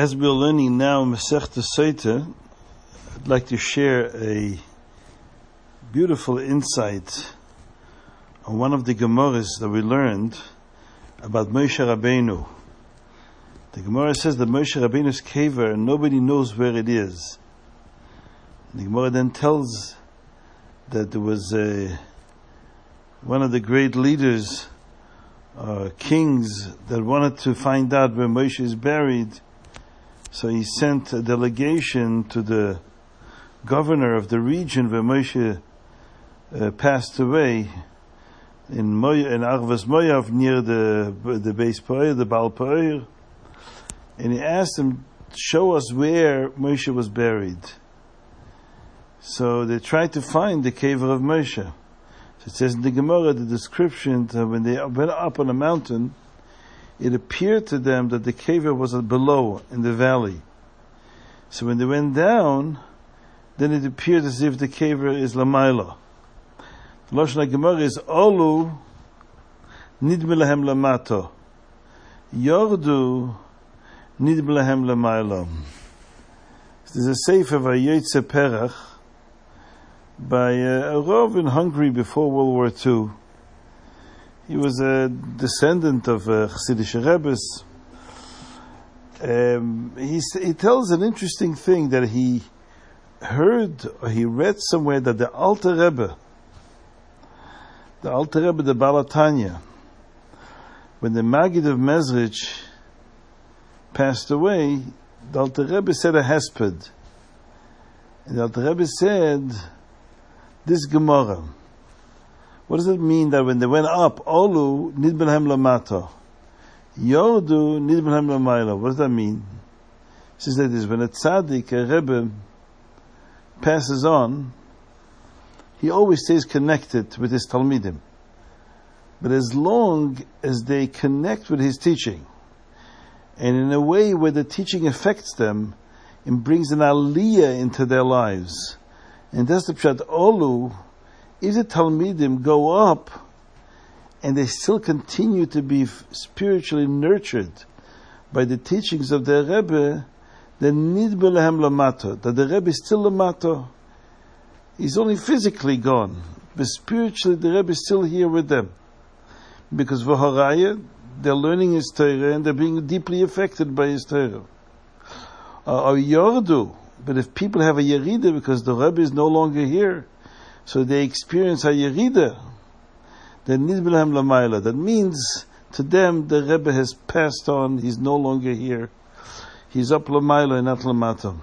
As we're learning now Masechta Sota, I'd like to share a beautiful insight on one of the Gemaras that we learned about Moshe Rabbeinu. The Gemara says that Moshe Rabbeinu's kever, nobody knows where it is. The Gemara then tells that there was a, one of the great leaders, uh, kings, that wanted to find out where Moshe is buried so he sent a delegation to the governor of the region where Moshe uh, passed away in Moy- in Arvas Moyav near the the base Poir, the Baal Poir, and he asked him, "Show us where Moshe was buried." So they tried to find the cave of Moshe. So it says in the Gemara, the description that when they went up on a mountain, it appeared to them that the cave was below in the valley. So when they went down, then it appeared as if the cave is Lamaila. The Lashon Gemara is Olu Nidmelahem Lamato. Yordu Nidmelahem Lamaila. There's a sefer Vayetze Perach by uh, a Rav in Hungary before World War II he was a descendant of uh, Chassidish Rebbe's. Um, he, he tells an interesting thing that he heard or he read somewhere that the Alter Rebbe, the Alter Rebbe, the Baal HaTanya, when the Maggid of Mezrich passed away, the Alter Rebbe said a hesped. And the Alter Rebbe said, this Gemara, what does it mean that when they went up, Olu nidbenhem lamata, Yodu nidbenhem lamayla? What does that mean? He says that this when a tzaddik, a rebbe, passes on, he always stays connected with his talmidim. But as long as they connect with his teaching, and in a way where the teaching affects them and brings an aliyah into their lives, and that's the pshat olu if the Talmidim go up and they still continue to be spiritually nurtured by the teachings of their Rebbe, then nidbelehem lamato, that the Rebbe is still lamato. He's only physically gone, but spiritually the Rebbe is still here with them. Because v'haraya, they're learning his Torah and they're being deeply affected by his Torah. Uh, or yordu, but if people have a yerida because the Rebbe is no longer here, so they experience a yerida. That means to them the Rebbe has passed on. He's no longer here. He's up lamayla and not lamatam.